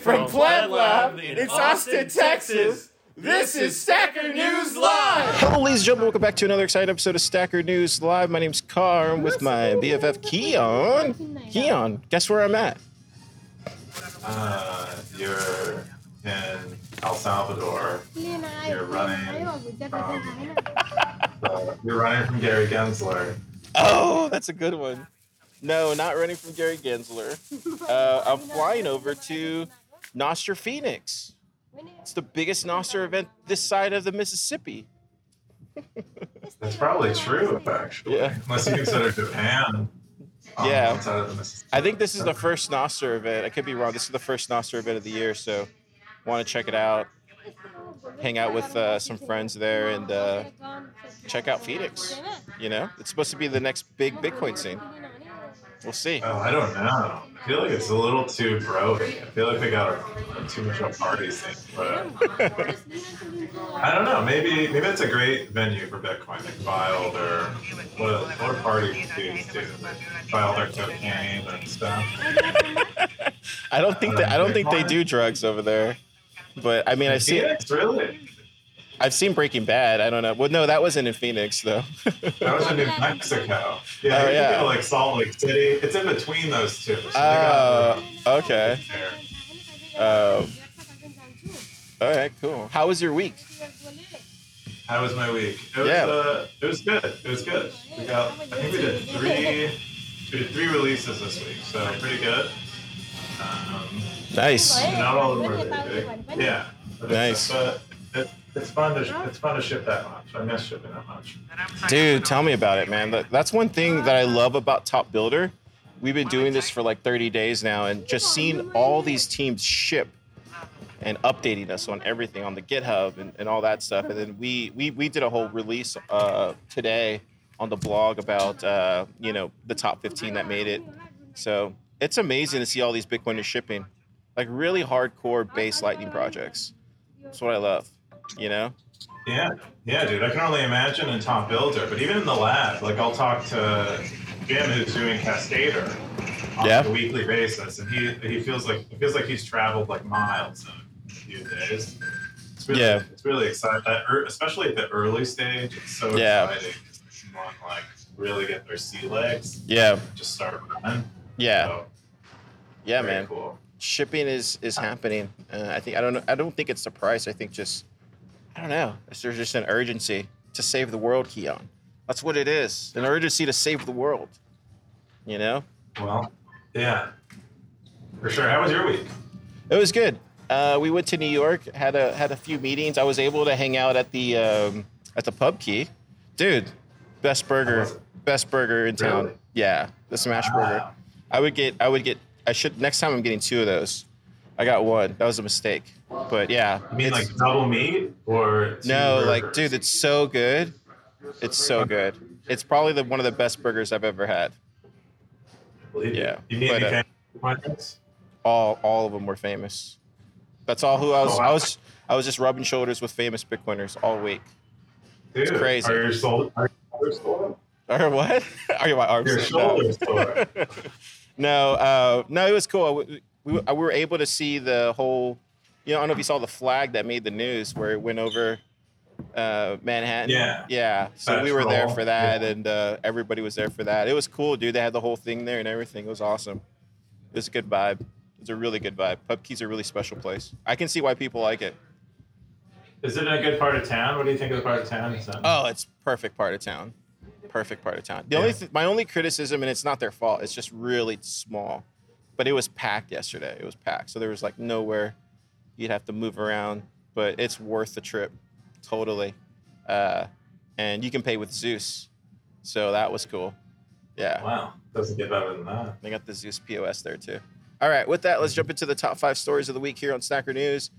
From PlebLab in Austin, Texas, this is Stacker News Live! Hello, ladies and gentlemen. Welcome back to another exciting episode of Stacker News Live. My name's Car. I'm with my BFF Keyan. Keyan, guess where I'm at? Uh, you're in El Salvador. You're running from, uh, you're running from Gary Gensler. Oh, that's a good one. No, not running from Gary Gensler. Uh, I'm flying over to Nostr Phoenix. It's the biggest Nostr event this side of the Mississippi. That's probably true, actually. Yeah. Unless you consider Japan. on Yeah. I think this is the first Nostr event. I could be wrong. This is the first Nostr event of the year, so want to check it out. Hang out with uh, some friends there and uh, check out Phoenix. You know, it's supposed to be the next big Bitcoin scene. We'll see. Oh, I don't know. I feel like it's a little too bro. I feel like they got a, too much of a party scene. But I don't know. Maybe maybe it's a great venue for Bitcoin. Buy all their what what do parties do? all their cocaine and stuff. I don't think uh, that I don't think they do drugs over there. But I mean, I've seen Phoenix, really? I've seen Breaking Bad. I don't know. Well, no, that wasn't in Phoenix though. That was in New Mexico. Oh, Yeah, can yeah. like Salt Lake City. It's in between those two. So Oh, okay. Um, all right, cool. How was your week? How was my week? It was, Yeah. uh, it was good. It was good. We got. I think we did three. We did three releases this week, so pretty good. Um, Nice. not all of them very big. Yeah. Nice. But it's fun to it's fun to ship that much. I miss shipping that much. Dude, tell me about it, man. That- That's one thing that I love about Top Builder. We've been doing this for like 30 days now, and just seeing all these teams ship and updating us on everything on the GitHub and, and all that stuff. And then we we, we did a whole release uh, today on the blog about uh, you know the top 15 that made it. So it's amazing to see all these Bitcoiners shipping, like really hardcore base Lightning projects. That's what I love. You know? Yeah, yeah, dude. I can only imagine in Top Builder, but even in the lab, like I'll talk to Jim, who's doing Cascader on Yeah. a weekly basis, and he he feels like it feels like he's traveled like miles in a few days. It's really, Yeah. it's really exciting. That ear- especially at the early stage, it's so Yeah. exciting. Someone like really get their sea legs, Yeah. just start running. Yeah. So, Yeah, man. Cool. shipping is is happening. Uh, I think I don't know. I don't think it's the price. I think just I don't know. There's just an urgency to save the world, Keyan. That's what it is. An urgency to save the world. You know. Well, yeah, for sure. How was your week? It was good. Uh, we went to New York. had a had a few meetings. I was able to hang out at the um, at the pub key. Dude, best burger, best burger in town. Really? Yeah, the smash burger. I would get. I would get. I should next time. I'm getting two of those. I got one. That was a mistake. But yeah, You mean it's- like double meat or no, like dude, it's so good. It's so good. It's probably the one of the best burgers I've ever had. Believe Yeah. You but, uh. All all of them were famous. That's all who I was. Oh, wow. I was I was just rubbing shoulders with famous Bitcoiners all week. Dude, crazy. Are your shoulders, are your shoulders sore? Or what? Are you my arms? Your No. shoulders. No, uh, no, it was cool. We, we, we were able to see the whole. You know, I don't know if you saw the flag that made the news where it went over uh, Manhattan. Yeah. Yeah. So That we were there for that, Yeah. and uh, everybody was there for that. It was cool, dude. They had the whole thing there and everything. It was awesome. It was a good vibe. It was a really good vibe. Pubkey's a really special place. I can see why people like it. Is it a good part of town? What do you think of the part of town it's? Oh, it's perfect part of town. Perfect part of town. The Yeah. only th- my only criticism, and it's not their fault. It's just really small, but it was packed yesterday. It was packed, so there was like nowhere you'd have to move around. But it's worth the trip, totally. Uh, and you can pay with Zeus, so that was cool. Yeah, Wow, doesn't get better than that. they got the Zeus POS there too. All right, with that, let's jump into the top five stories of the week here on Stacker News.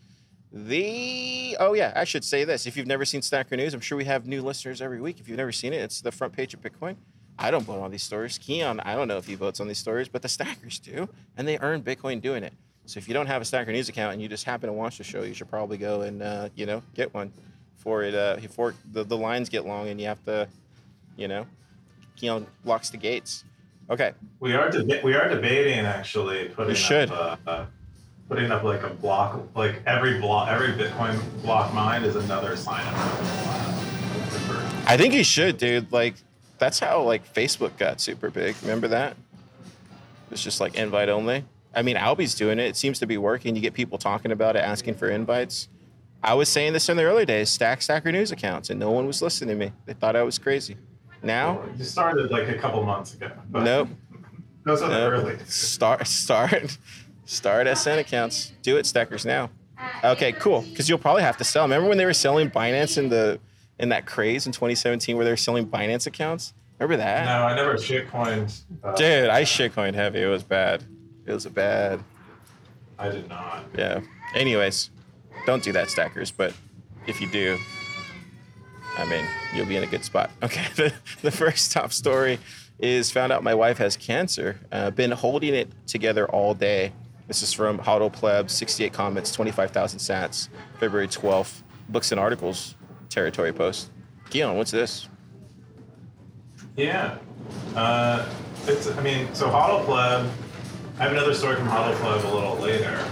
The oh yeah, I should say this. If you've never seen Stacker News, I'm sure we have new listeners every week. If you've never seen it, it's the front page of Bitcoin. I don't vote on these stories. Keyan, I don't know if he votes on these stories, but the stackers do, and they earn Bitcoin doing it. So if you don't have a Stacker News account and you just happen to watch the show, you should probably go and uh, you know get one before it uh, before the, the lines get long and you have to, you know, you know locks the gates. Okay, We are deba- we are debating actually putting should. up uh, uh, putting up like a block, like every block, every Bitcoin block mined is another sign up. I think he should, dude. Like, that's how like Facebook got super big. Remember that? It's just like invite only. I mean, Alby's doing it. It seems to be working. You get people talking about it, asking for invites. I was saying this in the early days, stack stacker news accounts, and no one was listening to me. They thought I was crazy. Now, You started like a couple months ago. nope. Those are the nope. early. Start, start, start SN accounts. Do it, stackers now. Okay, cool. Because you'll probably have to sell. Remember when they were selling Binance in the in that craze in 2017 where they were selling Binance accounts? Remember that? No, I never shitcoined. Uh, Dude, I shitcoined heavy. It was bad. It was a bad. I did not. Yeah. Anyways, don't do that, stackers. But if you do, I mean, you'll be in a good spot. Okay. The, the first top story is found out my wife has cancer. Uh, been holding it together all day. This is from Hodl Pleb, 68 comments, 25,000 sats, February 12th. Books and articles territory post. Keyan, what's this? Yeah. Uh, it's, I mean, so Hodl Pleb, I have another story from Hodl Pleb a little later,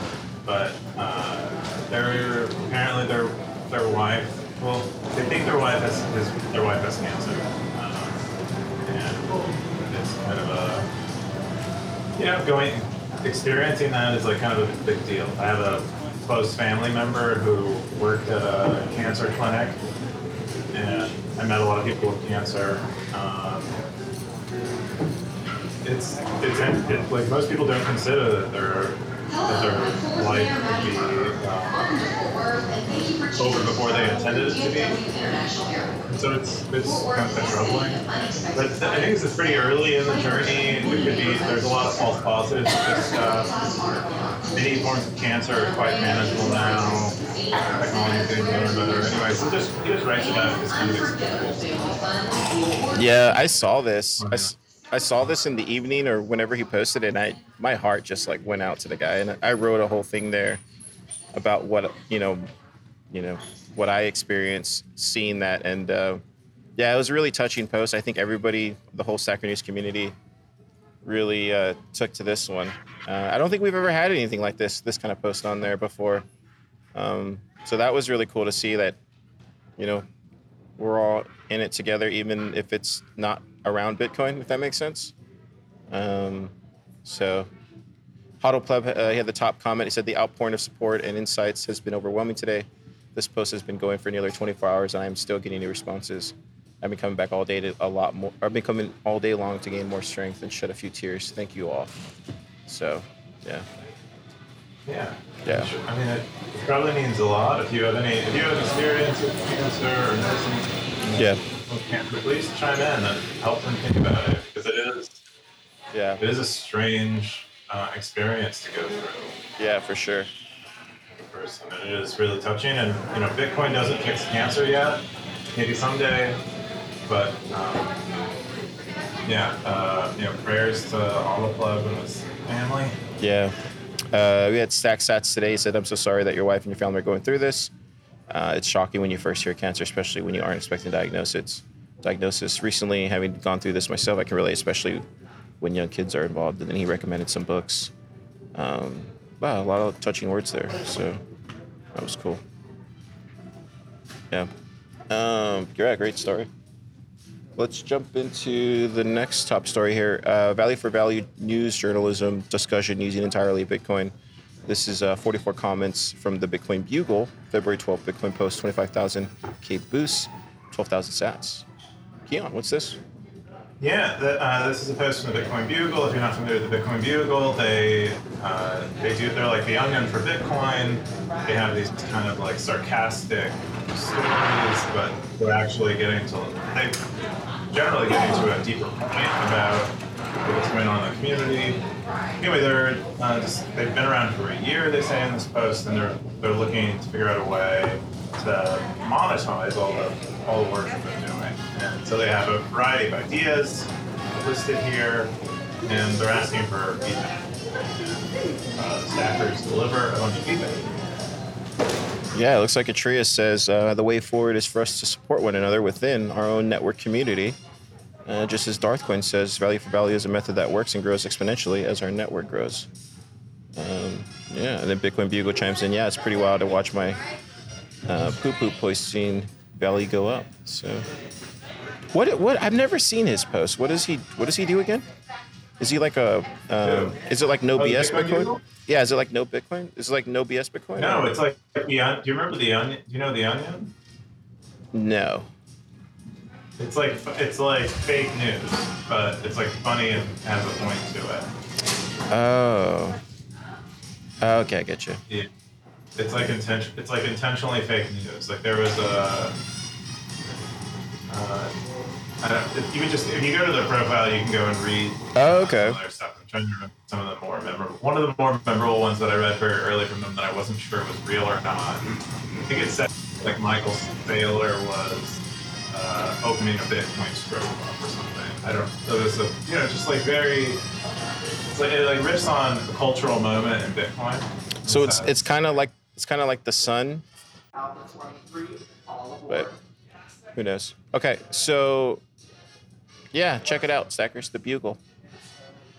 but uh, they're apparently their their wife, well, they think their wife has, his, their wife has cancer. Um, and it's kind of a, you know, going, experiencing that is like kind of a big deal. I have a close family member who worked at a cancer clinic and I met a lot of people with cancer. Um, it's it's it, like most people don't consider that their that their life be um, over before they intended it to be. So it's it's kind of troubling. But I think this is pretty early in the journey. It could be there's a lot of false positives this stuff. Many forms of cancer are quite manageable now. Technology is getting better and better. Anyway, so just he just writes about. Yeah, I saw this. I saw this in the evening or whenever he posted it, and I my heart just like went out to the guy, and I wrote a whole thing there about what you know, you know what I experienced seeing that, and uh, yeah, it was a really touching post. I think everybody, the whole Stacker News community, really uh, took to this one. Uh, I don't think we've ever had anything like this, this kind of post on there before. Um, so that was really cool to see that, you know, we're all in it together, even if it's not around Bitcoin, if that makes sense. Um, so, Hodl Pleb, uh, he had the top comment. He said, The outpouring of support and insights has been overwhelming today. This post has been going for nearly 24 hours, and I am still getting new responses. I've been coming back all day to a lot more. I've been coming all day long to gain more strength and shed a few tears. Thank you all. So, yeah. Yeah. Yeah. I mean, it probably means a lot if you have any, if you have experience with cancer or nursing Yeah. Cancer, please chime in and help them think about it because it is, Yeah. it is a strange uh, experience to go through Yeah, for sure. person. And it is really touching. And, you know, Bitcoin doesn't fix cancer yet. Maybe someday. But, um, yeah, uh, you know, prayers to all the club and his family. Yeah. Uh, we had Stack Sats today. He said, I'm so sorry that your wife and your family are going through this. Uh, it's shocking when you first hear cancer, especially when you aren't expecting diagnosis. Diagnosis. Recently, having gone through this myself, I can relate, especially when young kids are involved. And then he recommended some books. Um, wow, a lot of touching words there. So that was cool. Yeah. Um, yeah, great story. Let's jump into the next top story here. Uh, value for value news journalism discussion using entirely Bitcoin. This is uh, 44 comments from the Bitcoin Bugle, February 12th Bitcoin post, 25,000 K boost, 12,000 sats. Keyan, what's this? Yeah, the, uh, this is a post from the Bitcoin Bugle. If you're not familiar with the Bitcoin Bugle, they uh, they do they're like the onion for Bitcoin. They have these kind of like sarcastic stories, but they're actually getting to they generally getting to a deeper point about what's going on in the community. Anyway, they're uh, just, they've been around for a year. They say in this post, and they're they're looking to figure out a way to monetize all the all the work that they're doing. And so they have a variety of ideas listed here, and they're asking for feedback. Uh, staffers deliver a bunch of feedback. Yeah, it looks like Atreus says uh, the way forward is for us to support one another within our own network community. Uh, just as Darthcoin says, value for value is a method that works and grows exponentially as our network grows. Um, Yeah, and then Bitcoin Bugle chimes in. Yeah, it's pretty wild to watch my uh, poo poo posting belly go up. So, what? What? I've never seen his post. What does he? What does he do again? Is he like a? Um, is it like no Oh, BS Bitcoin Bitcoin? Bugle? Yeah, is it like no Bitcoin? Is it like no BS Bitcoin? No, it's like the Do you remember the onion? Do you know the onion? no. It's like it's like fake news, but it's like funny and has a point to it. Oh. Okay, I get you. Yeah. It's like intention. It's like intentionally fake news. Like there was a. Uh, I don't, if you would just if you go to their profile, you can go and read Oh, okay. some of their stuff. I'm trying to remember some of the more memorable. One of the more memorable ones that I read very early from them that I wasn't sure was real or not. I think it said like Michael Saylor was uh, opening a Bitcoin strip club or something. I don't. It was a you know just like very. It's like it like riffs on a cultural moment in Bitcoin. So it's it's kind of like it's kind of like the sun, but who knows? Okay, so yeah, check it out, Stackers. The Bugle,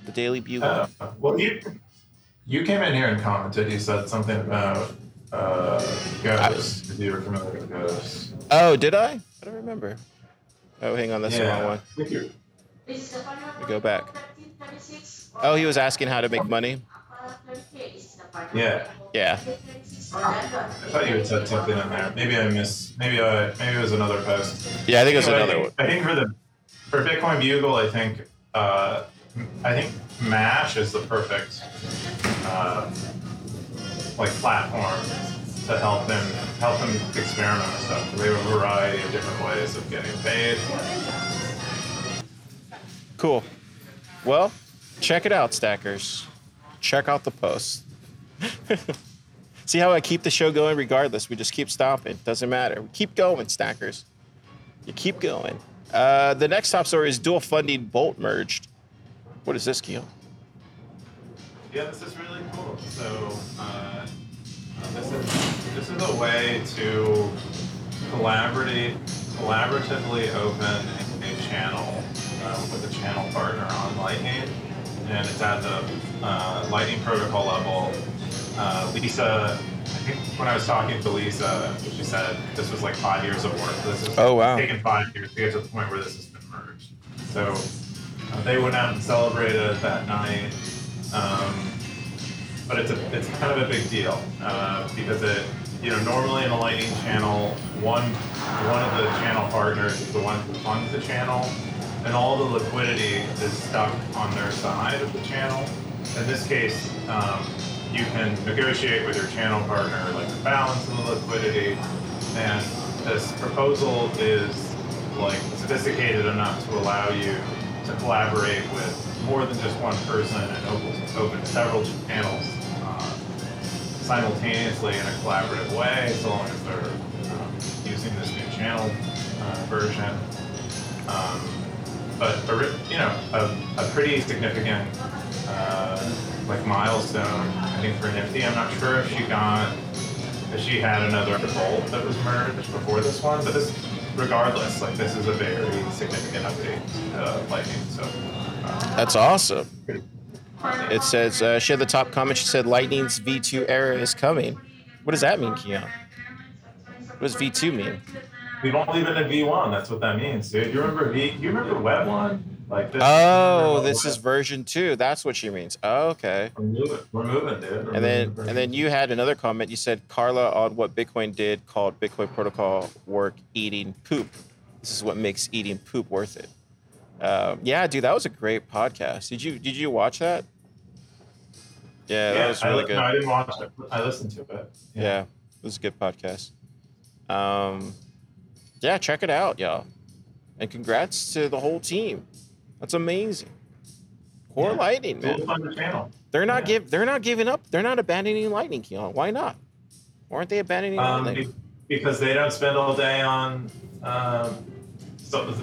the Daily Bugle. Uh, well, you you came in here and commented. You said something about uh, ghosts. If you were familiar with ghosts. oh, did I? I don't remember. Oh, hang on, that's the wrong yeah. one. I think We go back. Oh, he was asking how to make money. Yeah. Yeah. I thought you had said something in there. Maybe I missed. Maybe I. Maybe it was another post. Yeah, I think it was Anyway, another one. I think for the for Bitcoin Bugle, I think uh, I think Mash is the perfect uh, like platform to help them help them experiment with stuff. They have a variety of different ways of getting paid. Cool. Well, check it out, Stackers. Check out the post. See how I keep the show going regardless? We just keep stopping. Doesn't matter. We keep going, Stackers. You keep going. Uh, the next top story is dual funding Bolt merged. What is this, Keyan? Yeah, this is really cool. So uh, this is this is a way to collaborate, collaboratively open a channel uh, with a channel partner on Lightning, and it's at the uh, Lightning protocol level. Uh, Lisa, I think when I was talking to Lisa, she said this was like five years of work. This is Oh, wow. taken five years to get to the point where this has been merged. So uh, they went out and celebrated that night. Um, but it's a it's kind of a big deal uh, because it you know normally in a Lightning channel, one one of the channel partners is the one who funds the channel, and all the liquidity is stuck on their side of the channel. In this case, um, you can negotiate with your channel partner like the balance of the liquidity, and this proposal is like sophisticated enough to allow you to collaborate with more than just one person and open, several channels uh, simultaneously in a collaborative way, so long as they're um, using this new channel uh, version. Um, but a, you know, a, a pretty significant uh, like milestone, I think for Nifty. I'm not sure if she got if she had another bolt that was merged before this one, but this, regardless, like this is a very significant update to Lightning. So. That's awesome. It says, uh, she had the top comment. She said, Lightning's V2 era is coming. What does that mean, Keyan? What does V2 mean? We've only been in V1. That's what that means, dude. You remember V? You remember Web one? Like this? Oh, this is version two. That's what she means. Oh, okay. We're moving. We're moving, dude. We're And then moving. and then you had another comment. You said Carla on what Bitcoin did called Bitcoin protocol work eating poop. This is what makes eating poop worth it. Um, yeah, dude, that was a great podcast. Did you did you watch that? Yeah, that yeah, was I, really li- good. No, I didn't watch it. I listened to it. Yeah, it was a good podcast. Um, yeah, check it out, y'all. And congrats to the whole team. That's amazing. Core Yeah. Lightning, man. the. They're not Yeah. give. They're not giving up. They're not abandoning Lightning, Keyan. Why not? Why aren't they abandoning Um, Lightning? be- because they don't spend all day on um, so,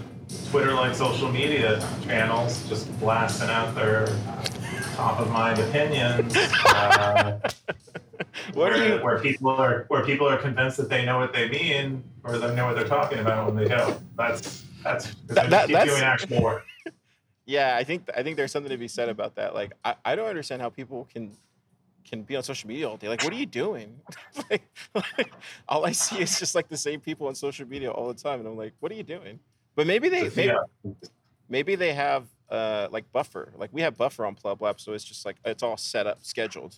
Twitter like social media channels, just blasting out their top of mind opinions. Uh, What are where, you? where people are where people are convinced that they know what they mean or they know what they're talking about when they don't. That's that's That- that, keep that's- doing actual work. Yeah, I think I think there's something to be said about that. Like, I, I don't understand how people can can be on social media all day. Like, what are you doing? like, like, all I see is just like the same people on social media all the time, and I'm like, what are you doing? But maybe they maybe, yeah. maybe they have uh like buffer. Like we have buffer on Pleb Lab, so it's just like it's all set up, scheduled.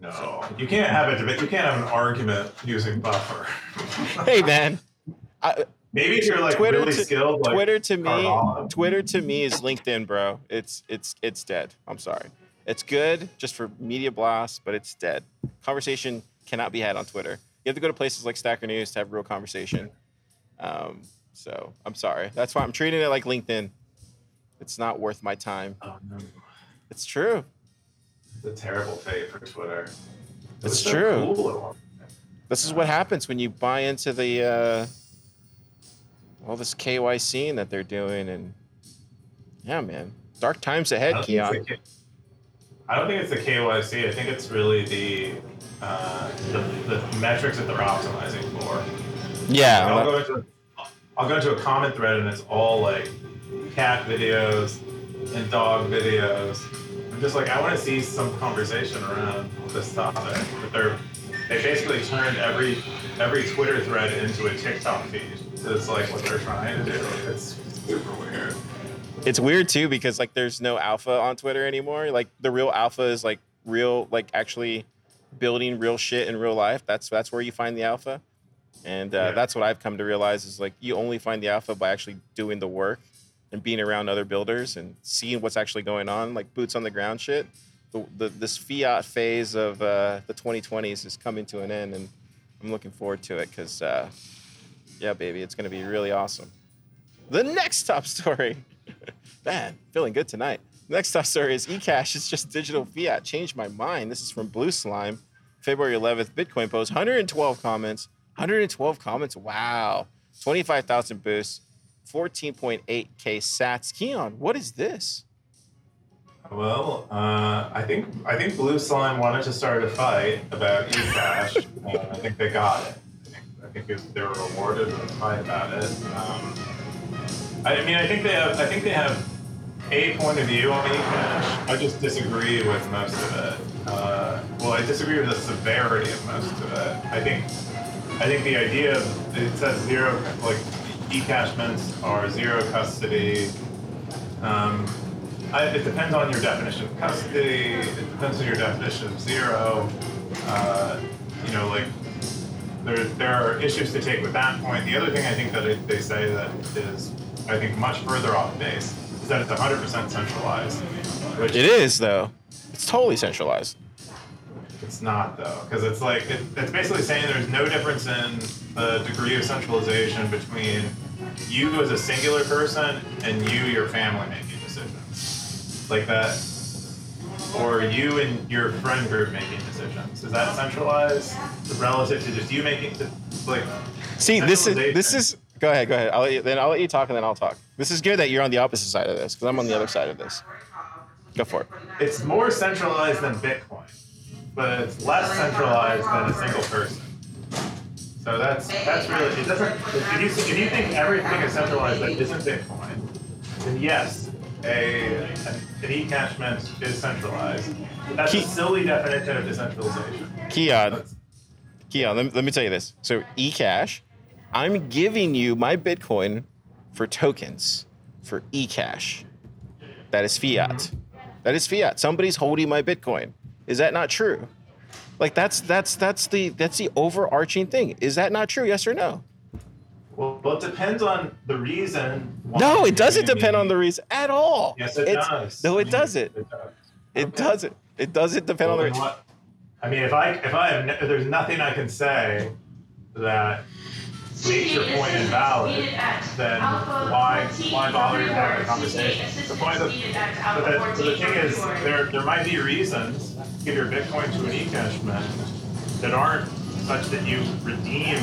No, you can't have a debate. You can't have an argument using buffer. hey man, I, maybe if you're like Twitter really to- skilled, like Twitter to me, Carvana. Twitter to me is LinkedIn, bro. It's it's it's dead. I'm sorry. It's good just for media blasts, but it's dead. Conversation cannot be had on Twitter. You have to go to places like Stacker News to have real conversation. Um, so I'm sorry. That's why I'm treating it like LinkedIn. It's not worth my time. Oh, no. It's true. The terrible fate for Twitter. It It's so true. cool at one point. This is what happens when you buy into the uh, all this KYC that they're doing, and yeah, man, dark times ahead, don't Keyan. K- I don't think it's the KYC. I think it's really the uh, the, the metrics that they're optimizing for. Yeah, I'll go into I'll go into a comment thread and it's all like cat videos and dog videos. I'm just like I want to see some conversation around this topic. But they're they basically turned every every Twitter thread into a TikTok feed. It's like what they're trying to do. It's super weird. it's weird too because like there's no alpha on Twitter anymore. Like the real alpha is like real, like actually building real shit in real life. That's that's where you find the alpha, and uh, Yeah. that's what I've come to realize is like you only find the alpha by actually doing the work and being around other builders and seeing what's actually going on, like boots on the ground shit. The, the this fiat phase of uh, the 2020s is coming to an end, and I'm looking forward to it because, uh, yeah, baby, it's gonna be really awesome. The next top story. Man, feeling good tonight. Next top story is eCash It's just digital fiat. Changed my mind. This is from Blue Slime, February 11th. Bitcoin post 112 comments. 112 comments. Wow. 25,000 boosts. 14.8k sats. Keon, what is this? Well, uh, I think I think Blue Slime wanted to start a fight about eCash. uh, I think they got it. I think, they were rewarded with a fight about it. Um, I, I mean, I think they have. I think they have a point of view on eCash. I just disagree with most of it. Uh, well, I disagree with the severity of most of it. I think. I think the idea of it says zero, like eCash mints are zero custody. Um, I, it depends on your definition of custody. It depends on your definition of zero. Uh, you know, like there, there are issues to take with that point. The other thing I think that it, they say that is, I think, much further off base is that it's 100% centralized, which It is, though. It's totally centralized. It's not though, because it's like it, it's basically saying there's no difference in the degree of centralization between you as a singular person and you, your family, making decisions like that, or you and your friend group making decisions. Is that centralized relative to just you making the, like? See, this is this is. Go ahead, go ahead. I'll let you, then I'll let you talk and then I'll talk. This is good that you're on the opposite side of this because I'm on the other side of this. Go for it. It's more centralized than Bitcoin, but it's less centralized than a single person. So that's that's really it doesn't. If you if you think everything is centralized that isn't Bitcoin, then yes, a an, eCash mint is centralized. But that's Key- a silly definition of decentralization. Keyan, Keyan, let me, let me tell you this. So eCash, I'm giving you my Bitcoin for tokens for eCash. That is fiat. That is fiat. Somebody's holding my Bitcoin. Is that not true? Like that's that's that's the that's the overarching thing. Is that not true? Yes or no? Well, well, it depends on the reason. why No, it doesn't depend on the reason at all. Yes, it It's- does. No, I it mean, doesn't. It does. It Okay. doesn't. It doesn't depend Well, on then the. what- I mean, if I if I have no, if there's nothing I can say that makes your point invalid, then why why bother to have a conversation? The point of but the, but the thing is, there there might be reasons to give your Bitcoin to an eCash mint that aren't such that you redeem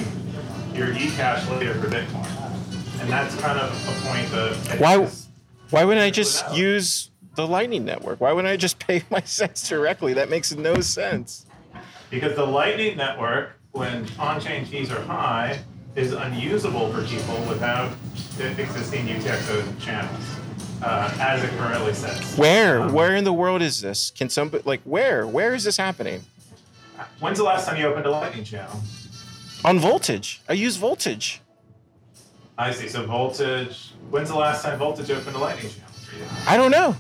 your eCash later for Bitcoin, and that's kind of a point that I Why- Why wouldn't I just use the Lightning Network? Why wouldn't I just pay my cents directly? That makes no sense. Because the Lightning Network, when on-chain fees are high, is unusable for people without existing UTXO channels. Uh, as it currently sits. Where? Um, Where in the world is this? Can somebody like where? Where is this happening? When's the last time you opened a Lightning channel? On voltage. I use voltage. I see. So voltage. When's the last time voltage opened a Lightning channel for you? I don't know.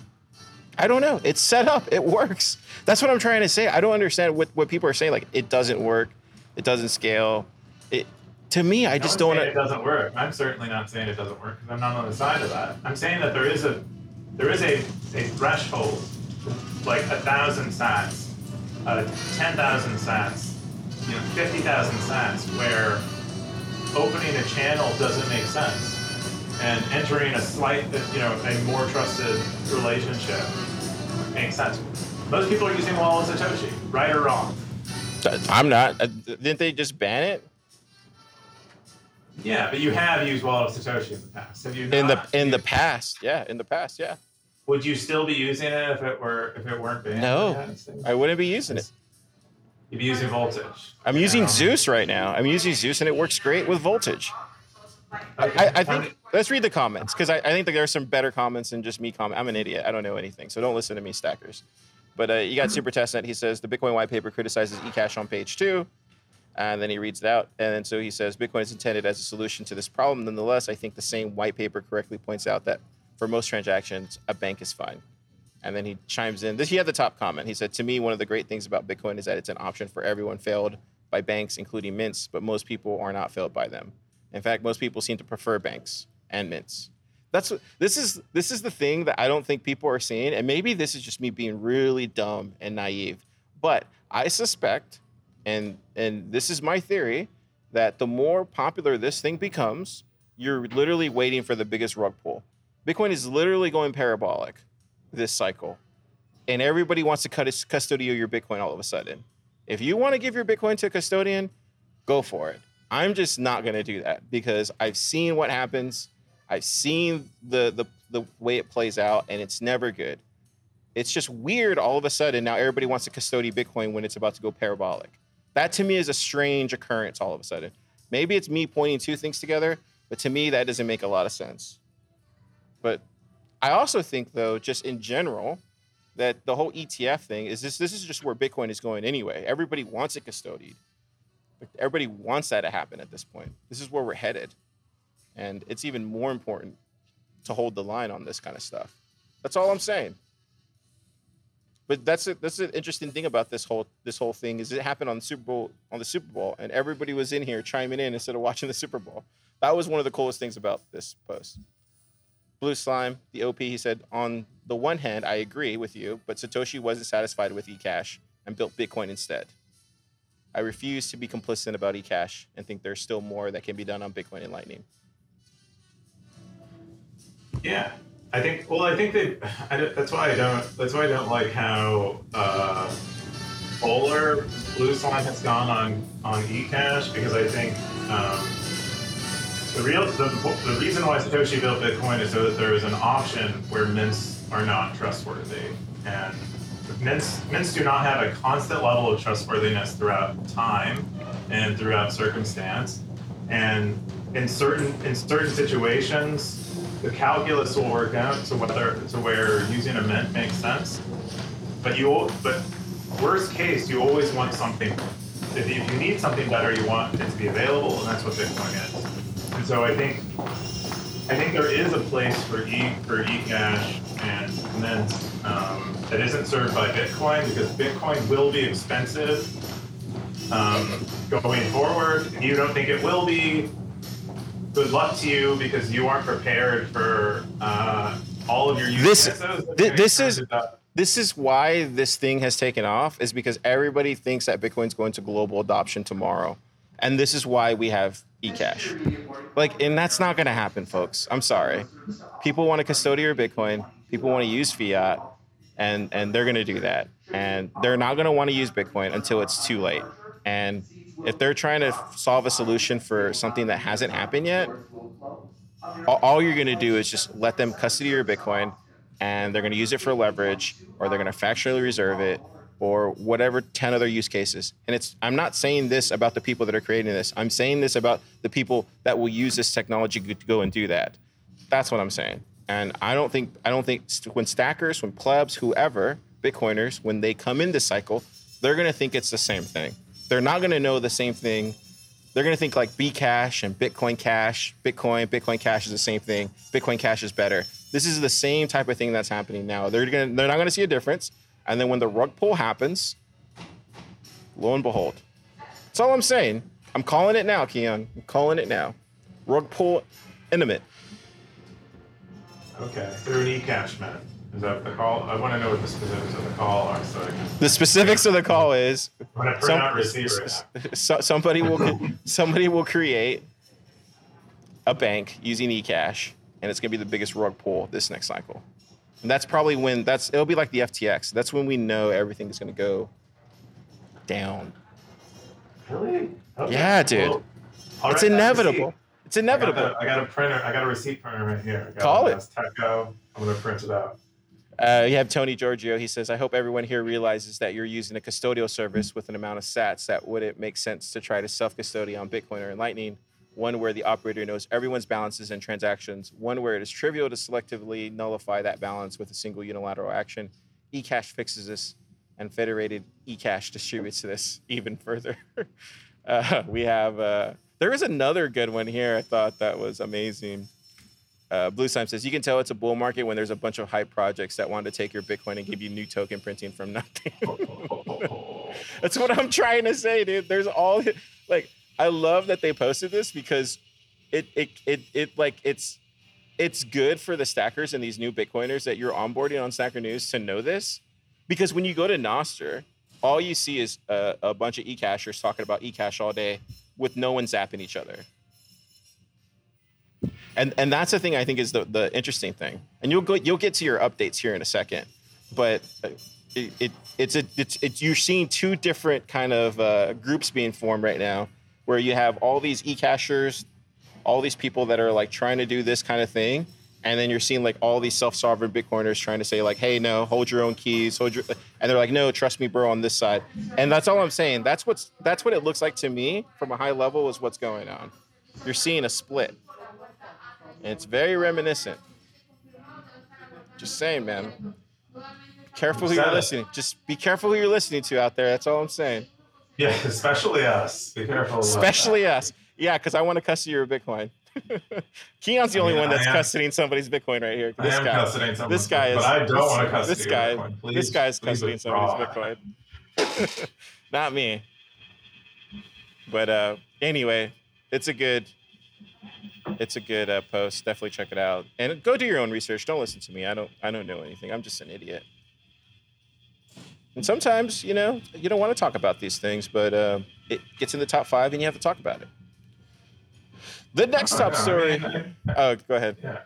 I don't know. It's set up. It works. That's what I'm trying to say. I don't understand what, what people are saying. Like it doesn't work. It doesn't scale. It to me, I No just don't. saying It doesn't work. I'm certainly not saying it doesn't work because I'm not on the side of that. I'm saying that there is a there is a, a threshold, like a thousand sats, uh, ten thousand sats, you know, fifty thousand sats, where opening a channel doesn't make sense, and entering a slight, you know, a more trusted relationship makes sense. Most people are using Wallet Satoshi, right or wrong. I'm not. Uh, Didn't they just ban it Yeah, but you have used Wallet of Satoshi in the past. Have you? Not? in the in the past? Yeah, in the past. Yeah. Would you still be using it if it were if it weren't banned? No. in the United States? I wouldn't be using it. You'd be using voltage. I'm using Zeus right now. I'm using Zeus, and it works great with voltage. I, I think let's read the comments because I, I think that there are some better comments than just me comment. I'm an idiot. I don't know anything, so don't listen to me, stackers. But uh, you got Super Testnet. He says the Bitcoin white paper criticizes eCash on page two, and then he reads it out. And so he says Bitcoin is intended as a solution to this problem. Nonetheless, I think the same white paper correctly points out that for most transactions, a bank is fine. And then he chimes in. This he had the top comment. He said, "To me, one of the great things about Bitcoin is that it's an option for everyone failed by banks, including mints, but most people are not failed by them. In fact, most people seem to prefer banks and mints. That's this is. This is the thing that I don't think people are seeing, and maybe this is just me being really dumb and naive. But I suspect, and and this is my theory, that the more popular this thing becomes, you're literally waiting for the biggest rug pull. Bitcoin is literally going parabolic this cycle, and everybody wants to cut custodial your Bitcoin all of a sudden. If you want to give your Bitcoin to a custodian, go for it. I'm just not going to do that because I've seen what happens. I've seen the, the the way it plays out, and it's never good. It's just weird. All of a sudden, now everybody wants to custody Bitcoin when it's about to go parabolic. That to me is a strange occurrence. All of a sudden, maybe it's me pointing two things together, but to me that doesn't make a lot of sense. But I also think, though, just in general, that the whole ETF thing is this. This is just where Bitcoin is going anyway. Everybody wants it custodied. Everybody wants that to happen at this point. This is where we're headed, and it's even more important to hold the line on this kind of stuff. That's all I'm saying. But that's it. That's an interesting thing about this whole this whole thing is it happened on the Super Bowl on the Super Bowl, and everybody was in here chiming in instead of watching the Super Bowl. That was one of the coolest things about this post. Blue Slime, the OP, he said, on the one hand, I agree with you, but Satoshi wasn't satisfied with eCash and built Bitcoin instead. I refuse to be complicit about eCash and think there's still more that can be done on Bitcoin and Lightning. Yeah, I think. Well, I think I, that's why I don't. That's why I don't like how uh, Polar Blue Slime has gone on on eCash because I think um, the real the, the reason why Satoshi built Bitcoin is so that there is an option where mints are not trustworthy and mints mints do not have a constant level of trustworthiness throughout time and throughout circumstance and in certain in certain situations the calculus will work out to whether to where using a mint makes sense. But you but worst case you always want something if you, if you need something better you want it to be available and that's what bitcoin is. And so i think i think there is a place for e for ecash and mint um, that isn't served by bitcoin because bitcoin will be expensive um, going forward. You don't think it will be good luck to you because you aren't prepared for uh, all of your use This- cases. thi- this is- Uh, This is why this thing has taken off, is because everybody thinks that Bitcoin's going to global adoption tomorrow. And this is why we have eCash. Like, and that's not going to happen, folks. I'm sorry. People want to custody your Bitcoin. People want to use fiat, and and they're going to do that. And they're not going to want to use Bitcoin until it's too late. And if they're trying to solve a solution for something that hasn't happened yet, all, you're going to do is just let them custody your Bitcoin, and they're going to use it for leverage, or they're going to factually reserve it, or whatever 10 other use cases. And it's I'm not saying this about the people that are creating this. I'm saying this about the people that will use this technology to go and do that. That's what I'm saying. And I don't think I don't think when stackers, when plebs, whoever, Bitcoiners, when they come in this cycle, they're gonna think it's the same thing. They're not gonna know the same thing. They're gonna think like Bcash and Bitcoin Cash, Bitcoin, Bitcoin Cash is the same thing. Bitcoin Cash is better. This is the same type of thing that's happening now. They're gonna they're not gonna see a difference. And then when the rug pull happens, lo and behold, that's all I'm saying. I'm calling it now, Keyan. I'm calling it now. Rug pull intimate. Okay. Through an eCash mint. Is that the call? I want to know what the specifics of the call are so I can. The specifics of the call is print some- right so, somebody will somebody will create a bank using eCash, and it's gonna be the biggest rug pull this next cycle. And that's probably when that's it'll be like the FTX. That's when we know everything is gonna go down. Really? Okay. Yeah, dude. Well, It's that inevitable. It's inevitable. I got a printer. I got a receipt printer right here. I got Call it. Teco. I'm gonna print it out. Uh, you have Tony Giorgio. He says, I hope everyone here realizes that you're using a custodial service with an amount of sats that wouldn't make sense to try to self custody on Bitcoin or Lightning. One where the operator knows everyone's balances and transactions. One where it is trivial to selectively nullify that balance with a single unilateral action. eCash fixes this, and federated eCash distributes this even further. uh, we have, uh, there is another good one here. I thought that was amazing. Uh, Blue Slime says you can tell it's a bull market when there's a bunch of hype projects that want to take your Bitcoin and give you new token printing from nothing. That's what I'm trying to say, dude. There's all like I love that they posted this because it it it it like it's it's good for the stackers and these new Bitcoiners that you're onboarding on Stacker News to know this because when you go to Nostr, all you see is a, a bunch of e-cashers talking about e-cash all day with no one zapping each other and and that's the thing I think is the the interesting thing. And you'll go you'll get to your updates here in a second, but uh, it, it it's a it's it's you're seeing two different kind of uh, groups being formed right now, where you have all these e-cashers, all these people that are like trying to do this kind of thing. And then you're seeing like all these self-sovereign Bitcoiners trying to say like, "Hey, no, hold your own keys, hold your," and they're like, "No, trust me, bro, on this side." And that's all I'm saying. That's what's that's what it looks like to me from a high level is what's going on. You're seeing a split. And it's very reminiscent. Just saying, man. Careful who you're listening. Just be careful who you're listening to out there. That's all I'm saying. Yeah, especially us. Be careful. Especially that. us. Yeah, because I want to custody your Bitcoin. Keyan's the I only mean, one that's am- custodying somebody's Bitcoin right here. I This am guy. This guy Bitcoin, is. But I don't want to custody this guy. Bitcoin. Please, this guy's please custodying somebody's. Bitcoin. Not me. But uh, anyway, it's a good. It's a good uh, post. Definitely check it out and go do your own research. Don't listen to me. I don't. I don't know anything. I'm just an idiot. And sometimes, you know, you don't want to talk about these things, but uh, it gets in the top five, and you have to talk about it. The next top story. Oh, go ahead. Yeah,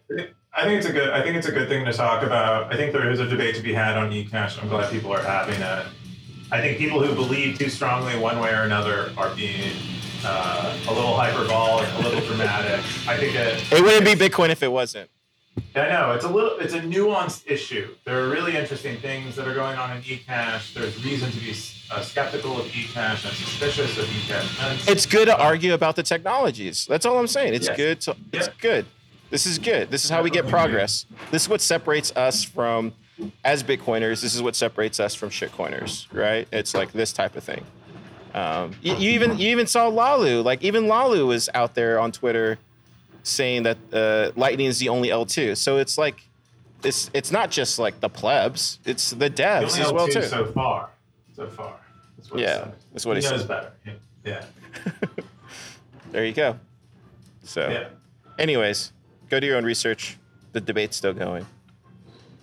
I think it's a good. I think it's a good thing to talk about. I think there is a debate to be had on eCash. I'm glad people are having it. I think people who believe too strongly one way or another are being uh, a little hyperbolic, a little dramatic. I think it. It wouldn't be Bitcoin if it wasn't. I know it's a little. It's a nuanced issue. There are really interesting things that are going on in eCash. There's reason to be uh, skeptical of eCash and suspicious of eCash. It's good to argue about the technologies. That's all I'm saying. It's Yeah. good. To, it's Yeah. good. This is good. This is how we get progress. This is what separates us from, as Bitcoiners. This is what separates us from shitcoiners, right? It's like this type of thing. Um, you, you even you even saw Laolu. Like even Laolu was out there on Twitter saying that uh, Lightning is the only L2. So it's like it's it's not just like the plebs. It's the the devs only as well L2 too. so far. So far. That's what he Yeah, said. that's what he he knows said. better. Yeah. There you go. So. Yeah. Anyways, go do your own research. The debate's still going.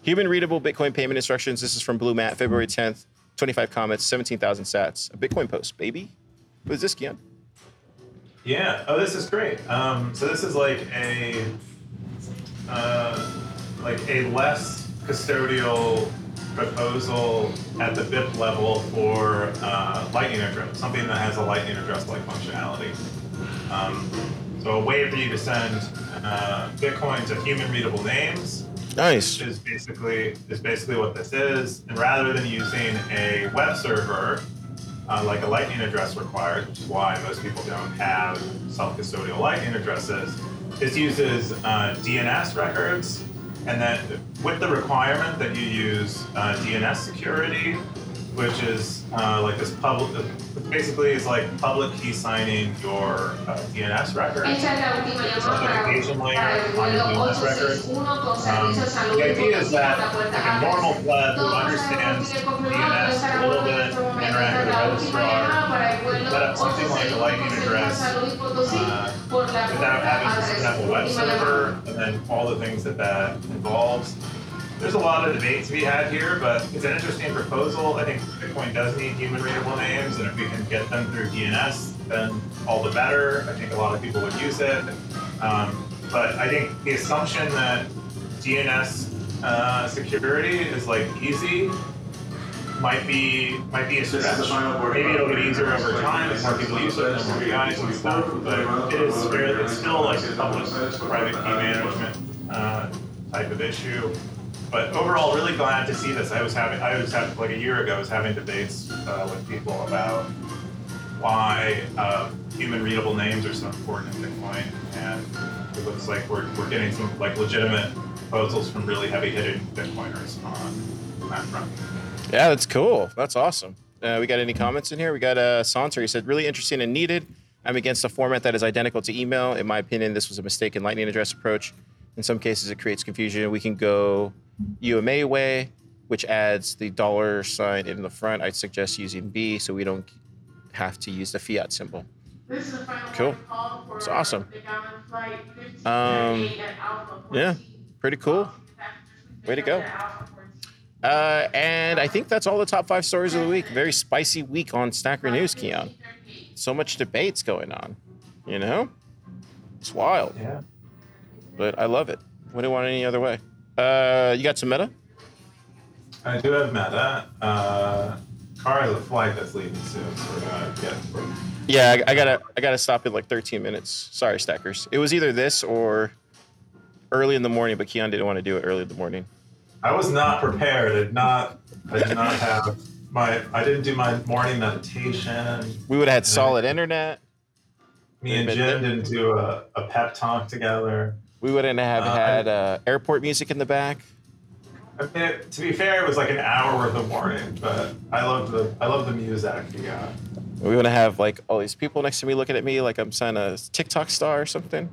Human readable Bitcoin payment instructions. This is from Blue Mat, February 10th. 25 comments, 17,000 sats. A Bitcoin post, baby. What is this, Keyan? Yeah. Oh, this is great. Um, so this is like a uh, like a less custodial proposal at the BIP level for uh, Lightning address, something that has a Lightning address-like functionality. Um, so a way for you to send uh, Bitcoin to human-readable names Nice. is basically is basically what this is. And rather than using a web server uh, like a Lightning address requires, which is why most people don't have self-custodial Lightning addresses, this uses uh, DNS records and then with the requirement that you use uh, DNS security, which is uh, like this public, basically is like public key signing your uh, DNS record. Esta es la última It's llamada an layer on your DNS record. Um, servicio de salud the idea is that a like a normal pleb who understands sabemos que confirmado DNS a a little bit, interact with la registrar, para el vuelo set up something like a lightning con servicio de address, salud y Potosí uh, without having to set up a web server and then all the things that that involves. There's a lot of debate to be had here, but it's an interesting proposal. I think Bitcoin does need human readable names, and if we can get them through DNS, then all the better. I think a lot of people would use it. Um, but I think the assumption that DNS uh, security is like easy might be might be a stretch. the final board. Maybe it'll get easier over time as more people use it, and more guys and stuff. But it is fairly, it's still like a public private key management uh, type of issue. But overall, really glad to see this. I was having, I was having like a year ago, I was having debates uh, with people about why uh, human readable names are so important in Bitcoin, and it looks like we're, we're getting some like legitimate proposals from really heavy hitting Bitcoiners on that front. Yeah, that's cool. That's awesome. Uh, we got any comments in here? We got uh, Saunter. He said, really interesting and needed. I'm against a format that is identical to email. In my opinion, this was a mistaken Lightning address approach. In some cases, it creates confusion. We can go UMA way, which adds the dollar sign in the front. I'd suggest using B so we don't have to use the fiat symbol. This is Cool. call It's awesome. the Diamond Flight 15 Um, Yeah, pretty cool. Way to go. Uh, and I think that's all the top five stories of the week. Very spicy week on Stacker News, Keyan. So much debates going on. You know? It's wild. Yeah. But I love it. Wouldn't want it any other way. Uh, you got some meta? I do have Meta. Uh, car has a flight that's leaving soon, so we're gonna get. Yeah, I, I gotta I gotta stop in like 13 minutes. Sorry, stackers. It was either this or early in the morning, but Keyan didn't want to do it early in the morning. I was not prepared. I did not. I did not have my. I didn't do my morning meditation. We would have had solid internet. Me and Jim didn't do a, a pep talk together. We wouldn't have Uh, had uh, airport music in the back. I mean, it- to be fair, it was like an hour worth of warning, but I love the I love the music. Yeah. We want to have like all these people next to me looking at me like I'm some a TikTok star or something.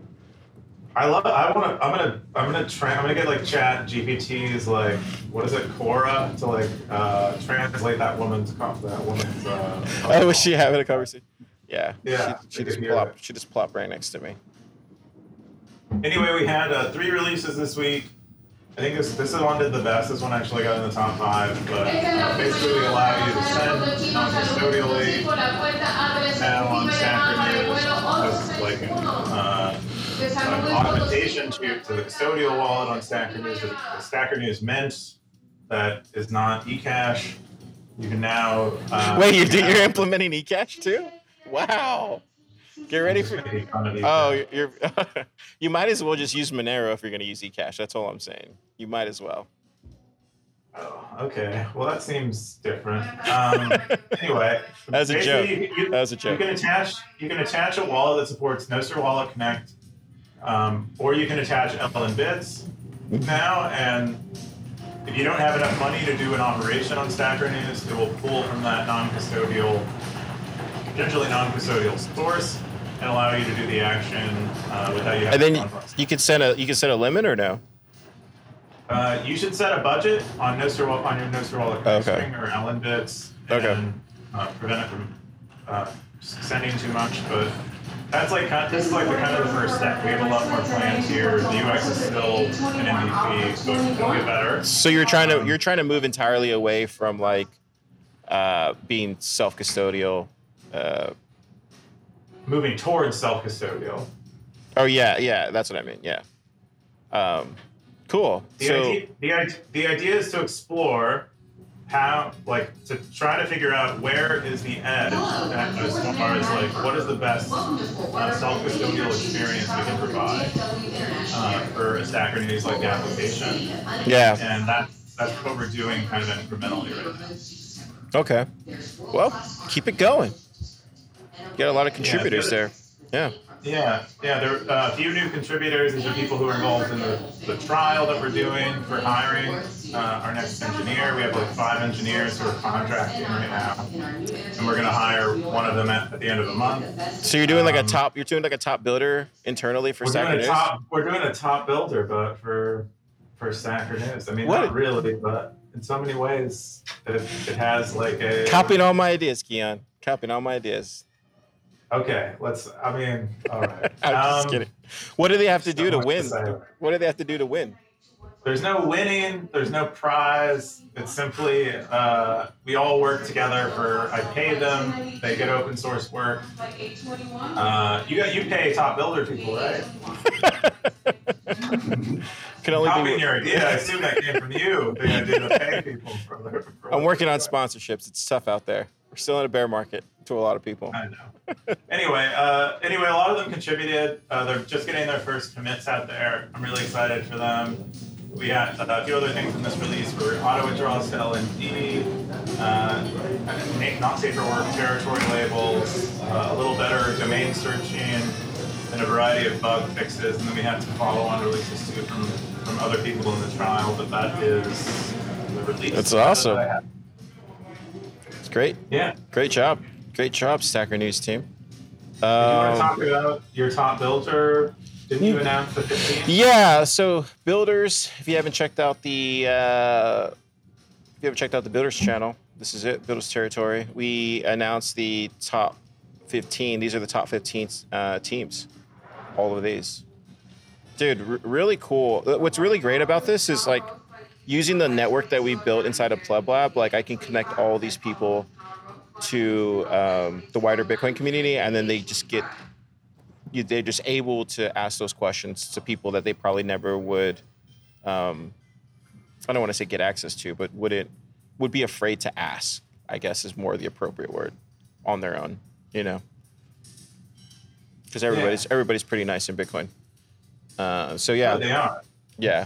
I love. I want to. I'm gonna. I'm gonna try. I'm gonna get like Chat GPT's like what is it, Cora, to like uh, translate that woman's com- that woman's. Uh, Oh, was she having a conversation? Yeah. Yeah, She, she I just could hear plopped. it. She just plopped right next to me. Anyway, we had uh, three releases this week. I think this this one did the best. This one actually got in the top five, but Esta es la uh, basically we allow you to send los chinos a non-custodially por la puerta now on Stacker llamada para el News like an, 861 uh, an augmentation to, to the custodial wallet on Stacker News. The the Stacker News Mint that is not eCash. You can now. Uh, Wait, you're, do- you're implementing eCash too? Wow. Get ready for. Oh, you're. you're might as well just use Monero if you're going to use eCash. That's all I'm saying. You might as well. Oh, okay. Well, that seems different. Um, anyway, as a joke. You, was a you can attach you can attach a wallet that supports Nostr Wallet Connect, um, or you can attach LNBits now. And if you don't have enough money to do an operation on Stacker News, it will pull from that non-custodial, potentially non-custodial source, and allow you to do the action uh, without you And having then to fund you could set a you could set a limit or no? Uh, you should set a budget on Nostr Wall- on your Nostr Wallet Okay. string or LNBits, and Okay. uh, prevent it from uh, sending too much. But that's like kind this is like the kind of the first step. We have a lot more plans here. The UX is still an MVP, so it'll get better. So you're trying to you're trying to move entirely away from like uh, being self custodial. Uh, Moving towards self-custodial. oh yeah, yeah, that's what I mean. Yeah. Um, cool. The, so idea, the, idea, the idea is to explore how, like, to try to figure out where is the edge at- as far as, like, what is the best uh, self-custodial experience we can provide uh, for a Stacker News like application. yeah. And that's, that's what we're doing kind of incrementally right now. Okay. Well, keep it going. You got a lot of contributors there. Yeah. Yeah, yeah. There are uh, a few new contributors. These are people who are involved in the, the trial that we're doing for hiring uh, our next engineer. We have like five engineers who are contracting right now, and we're gonna hire one of them at, at the end of the month. So you're doing like a Um, top. You're doing like a top builder internally for Stacker News. top. We're doing a top builder, but for for Stacker News. I mean, What? not really, but in so many ways, it, it has like a. Copying all my ideas, Keyan. Copying all my ideas. Okay, let's. I mean, all right. I'm just Um, kidding. What do they have to do to much to win? What do they have to do to win? There's no winning. There's no prize. It's simply uh, we all work together for. I pay them. They get open source work. Uh, you got you pay top builder people, right? Can only Copying be. your idea. I assume that came from you. The idea to pay people for. their- for I'm working on sponsorships. It's tough out there. We're still in a bear market to a lot of people. I know. anyway, uh, anyway, a lot of them contributed. Uh, they're just getting their first commits out there. I'm really excited for them. We had uh, a few other things in this release for auto withdrawals to LND, uh, na- not safer work territory labels, uh, a little better domain searching, and a variety of bug fixes. And then we had some follow-on releases too from, from other people in the trial. But that is the release. That's awesome. that I have. It's great. Yeah. Great job. Great job, Stacker News team. Did you want to Um, talk about your top builder? Didn't you announce the 15th? Yeah, so builders, if you haven't checked out the uh, if you haven't checked out the builders channel, this is it, builders territory. We announced the top 15. These are the top 15 uh, teams. All of these, dude, r- really cool. What's really great about this is like using the network that we built inside of PlebLab. Like I can connect all these people to um, the wider Bitcoin community, and then they just get they're just able to ask those questions to people that they probably never would. Um, I don't want to say get access to, but would it would be afraid to ask. I guess is more the appropriate word on their own. You know, because everybody's everybody's pretty nice in Bitcoin. Uh, so yeah, Oh, they are. yeah.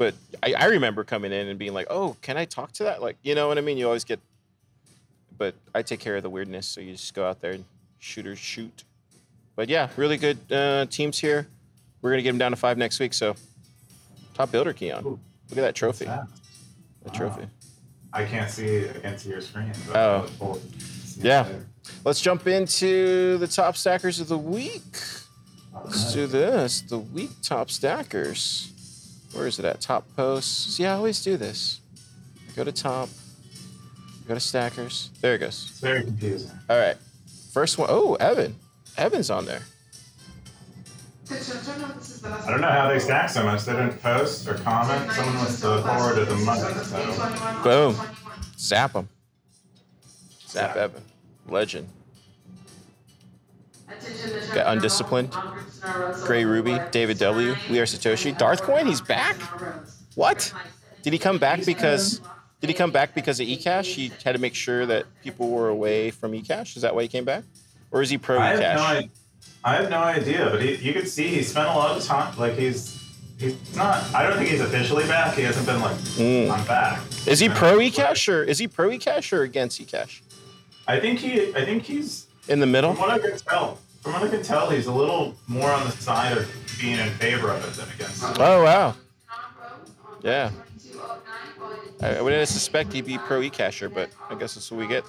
But I, I remember coming in and being like, oh, can I talk to that? Like, you know what I mean? You always get, but I take care of the weirdness. So you just go out there and shooters shoot. But yeah, really good uh, teams here. We're going to get them down to five next week. So top builder, Keyan. Ooh. Look at that trophy. That Wow. trophy. I can't see I can't see your screen. but Oh. I look forward to seeing it Yeah. later. Let's jump into the top stackers of the week. Let's do this. The week top stackers. Where is it at? Top posts. See, I always do this. Go to top. Go to stackers. There it goes. It's very confusing. All right. First one. Oh, Evan. Evan's on there. I don't know how they stack so much. They didn't post or comment. Someone must have forwarded them money. So Boom. Zap them. Zap Zap. Evan. Legend. Got undisciplined. Gray Ruby. David W. We are Satoshi. Darth Coin. He's back. What? Did he come back because? Did he come back because of eCash? He had to make sure that people were away from eCash. Is that why he came back, or is he pro I have no eCash? I have no idea, but he, you could see he spent a lot of time. Like he's he's not. I don't think he's officially back. He hasn't been like Mm. I'm back. Is he pro eCash or is he pro eCash or against eCash? I think he. I think he's. In the middle. From what I can tell, from what I can tell, he's a little more on the side of being in favor of it than against it. Oh wow. Yeah. I, I would suspect he'd be pro eCasher, but I guess that's what we get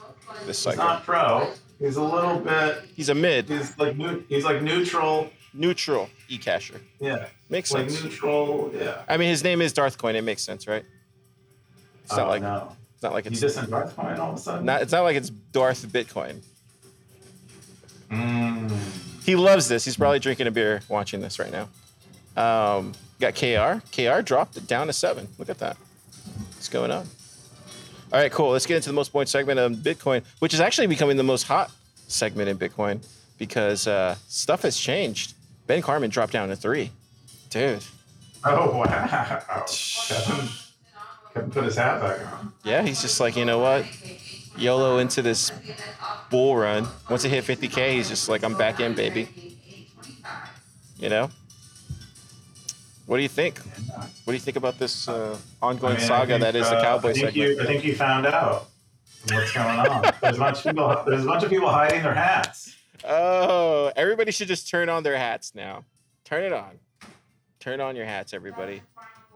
this He's cycle. not pro. He's a little bit. He's a mid, He's like new, he's like neutral. neutral eCasher. Yeah. Makes Like sense. neutral. Yeah. I mean, his name is Darth Coin. It makes sense, right? It's not Oh, like no. it's not like You it's just in Darth Coin all of a sudden. not. It's not like it's Darth Bitcoin. Mm. He loves this. He's probably drinking a beer watching this right now. Um, got KR. KR dropped it down to seven. Look at that. What's going on? All right, cool. Let's get into the most point segment of Bitcoin, which is actually becoming the most hot segment in Bitcoin because uh, stuff has changed. Ben Carmen dropped down to three. Dude. Oh wow. Kevin, Kevin put his hat back on. Yeah, he's just like, you know what? YOLO into this bull run. Once it hit 50K, he's just like, I'm back in, baby. You know? What do you think? What do you think about this uh, ongoing I mean, saga think, that is the uh, cowboy I think segment? You, I think you found out what's going on. There's a bunch of people. There's a bunch of people hiding their hats. Oh, everybody should just turn on their hats now. Turn it on. Turn on your hats, everybody.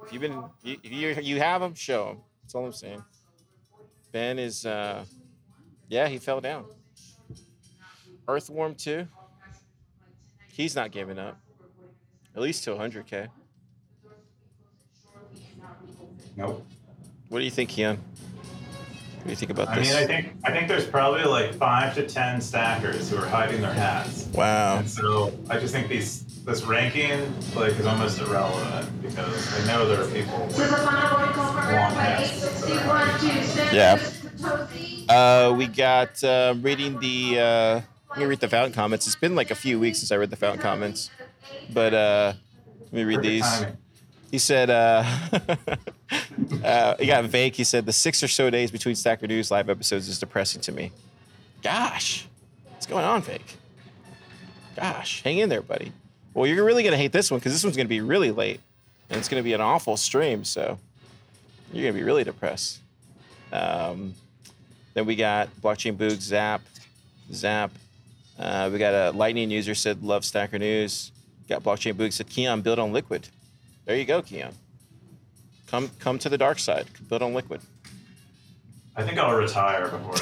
If you've been, you, if you, you have them, show them. That's all I'm saying. Ben is, uh, yeah, he fell down. Earthworm too. He's not giving up. At least to 100k. Nope. What do you think, Keyan? What do you think about I this? I mean, I think I think there's probably like five to ten stackers who are hiding their hats, wow. and so I just think these this ranking like is almost irrelevant because I know there are people. To the final roll call for Long by ass. 861 to send Yeah. Uh, we got uh, reading the. Uh, let me read the fountain comments. It's been like a few weeks since I read the fountain comments, but uh, let me read these. He said, uh, uh, he got vague. He said, the six or so days between Stacker News live episodes is depressing to me. Gosh, what's going on, Fake? Gosh, hang in there, buddy. Well, you're really going to hate this one because this one's going to be really late and it's going to be an awful stream. So you're going to be really depressed. Um, then we got Blockchain Boog, Zap, Zap. Uh, we got a Lightning user said, love Stacker News. Got Blockchain Boog said, Keyan, build on Liquid. There you go, Keyan. Come come to the dark side. Build on Liquid. I think I'll retire before I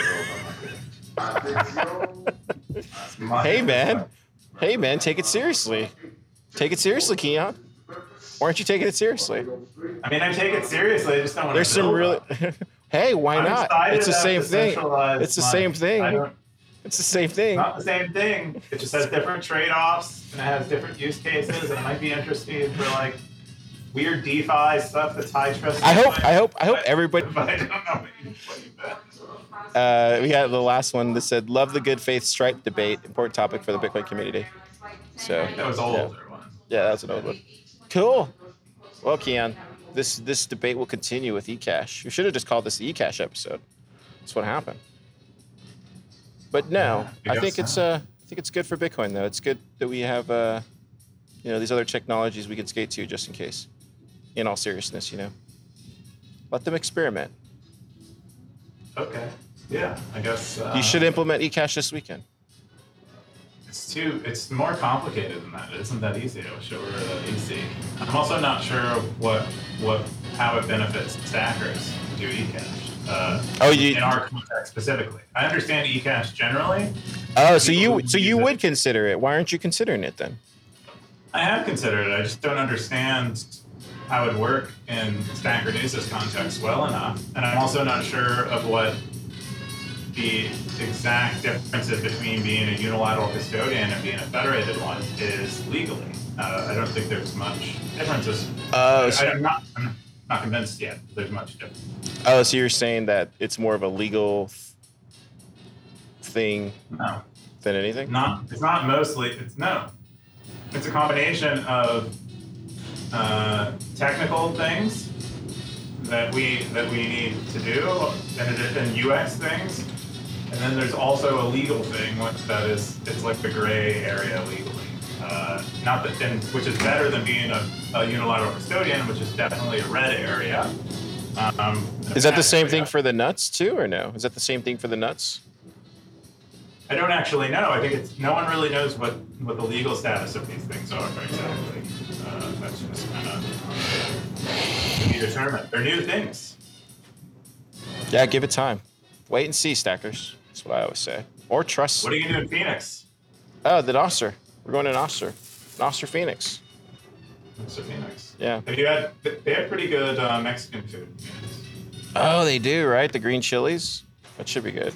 go over my Hey, man. Hey, man, take it seriously. Take it seriously, Keyan. Why aren't you taking it seriously? I mean, I take it seriously. I just don't want to There's to. some really. hey, why I'm not? It's the same thing. It's the same thing. It's the same thing. Not the same thing. It just has different trade-offs and it has different use cases, and it might be interesting for like weird DeFi stuff that's high trust. I hope. I hope. I hope everybody. But I don't know what you, what you bet. Uh, we had the last one that said, "Love the good faith stripe debate. Important topic for the Bitcoin community." So That was yeah. older one. Yeah, that's an old one. Cool. Well, Keyan, this this debate will continue with eCash. We should have just called this the eCash episode. That's what happened. But no, Yeah, I I think guess it's uh, I think it's good for Bitcoin though. It's good that we have uh, you know, these other technologies we can skate to just in case. In all seriousness, you know, let them experiment. Okay. Yeah, I guess. Uh, you should implement eCash this weekend. It's too. It's more complicated than that. It isn't that easy. I wish it were that easy. I'm also not sure what what how it benefits stackers to do eCash. Uh, Oh, you- in our context specifically. I understand eCash generally. Oh, so you so you use it. would consider it? Why aren't you considering it then? I have considered it. I just don't understand how it would work in Stacker News's context well enough, and I'm also not sure of what the exact differences between being a unilateral custodian and being a federated one is legally. Uh, I don't think there's much differences. Oh, I, so- I'm not. I'm not convinced yet. There's much difference. Oh, so you're saying that it's more of a legal thing No. than anything? not it's not mostly it's no it's a combination of uh, technical things that we that we need to do and, it- and UX things and then there's also a legal thing which that is it's like the gray area legally uh, not that and, which is better than being a, a unilateral custodian which is definitely a red area um, Is that the same thing for the nuts too, or no? Is that the same thing for the nuts? I don't actually know. I think it's no one really knows what what the legal status of these things are exactly. That's just kind of to be determined. They're new things. Yeah, give it time. Wait and see, stackers. That's what I always say. Or trust. What are you gonna do in Phoenix? Oh, the Nostr. We're going to Nostr. Nostr Phoenix. A Phoenix. Yeah. Have you had? They have pretty good uh, Mexican food. Oh, they do, right? The green chilies. That should be good.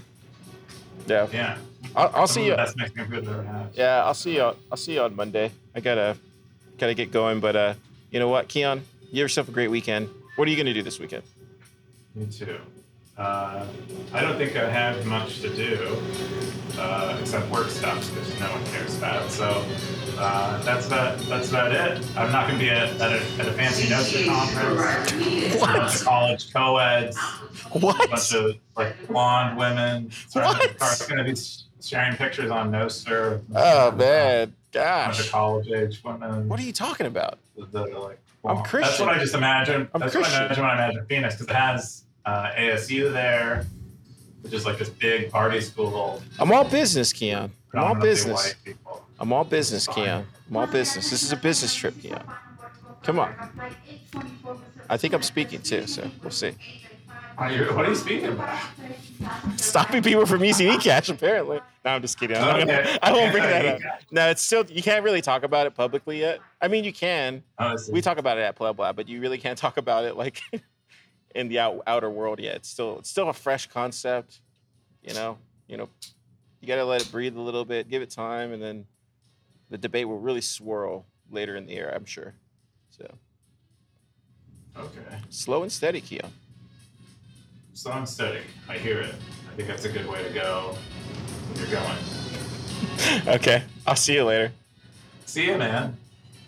Yeah. Yeah. I'll, I'll see you. the best Mexican food I've ever had. Yeah, I'll see you. I'll see you on Monday. I gotta, gotta get going. But uh, you know what, Keyan? You have yourself a great weekend. What are you gonna do this weekend? Me too. Uh, I don't think I have much to do uh, except work stuff because no one cares about. So uh, that's about that's about it. I'm not going to be at, at, a, at a fancy Nostr conference. A bunch of college co-eds, a bunch of like blonde women. What? It's going to be sharing pictures on Nostr. Oh man, A bunch of gosh. college age women. What are you talking about? that are like, I'm well, That's what I just imagine. I'm that's Christian. what I imagine when I imagine Phoenix because it has uh, ASU there, which is like this big party school. I'm all business, Keyan. I'm all business. I'm all business, Keyan. I'm all business. This is a business trip, Keyan. Come on. I think I'm speaking too, so we'll see. What are you, what are you speaking about? Stopping people from using eCash, apparently. No, I'm just kidding. I'm not gonna- I won't bring that up. No, it's still you can't really talk about it publicly yet. I mean, you can. Honestly. We talk about it at PlebLab, but you really can't talk about it like in the out, outer world yet. It's still it's still a fresh concept. You know, you know, you gotta let it breathe a little bit, give it time, and then the debate will really swirl later in the year. I'm sure. So Okay. slow and steady, Keyan. So I'm steady. I hear it. I think that's a good way to go when you're going. Okay, I'll see you later. See you, man.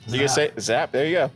You gonna say zap? There you go.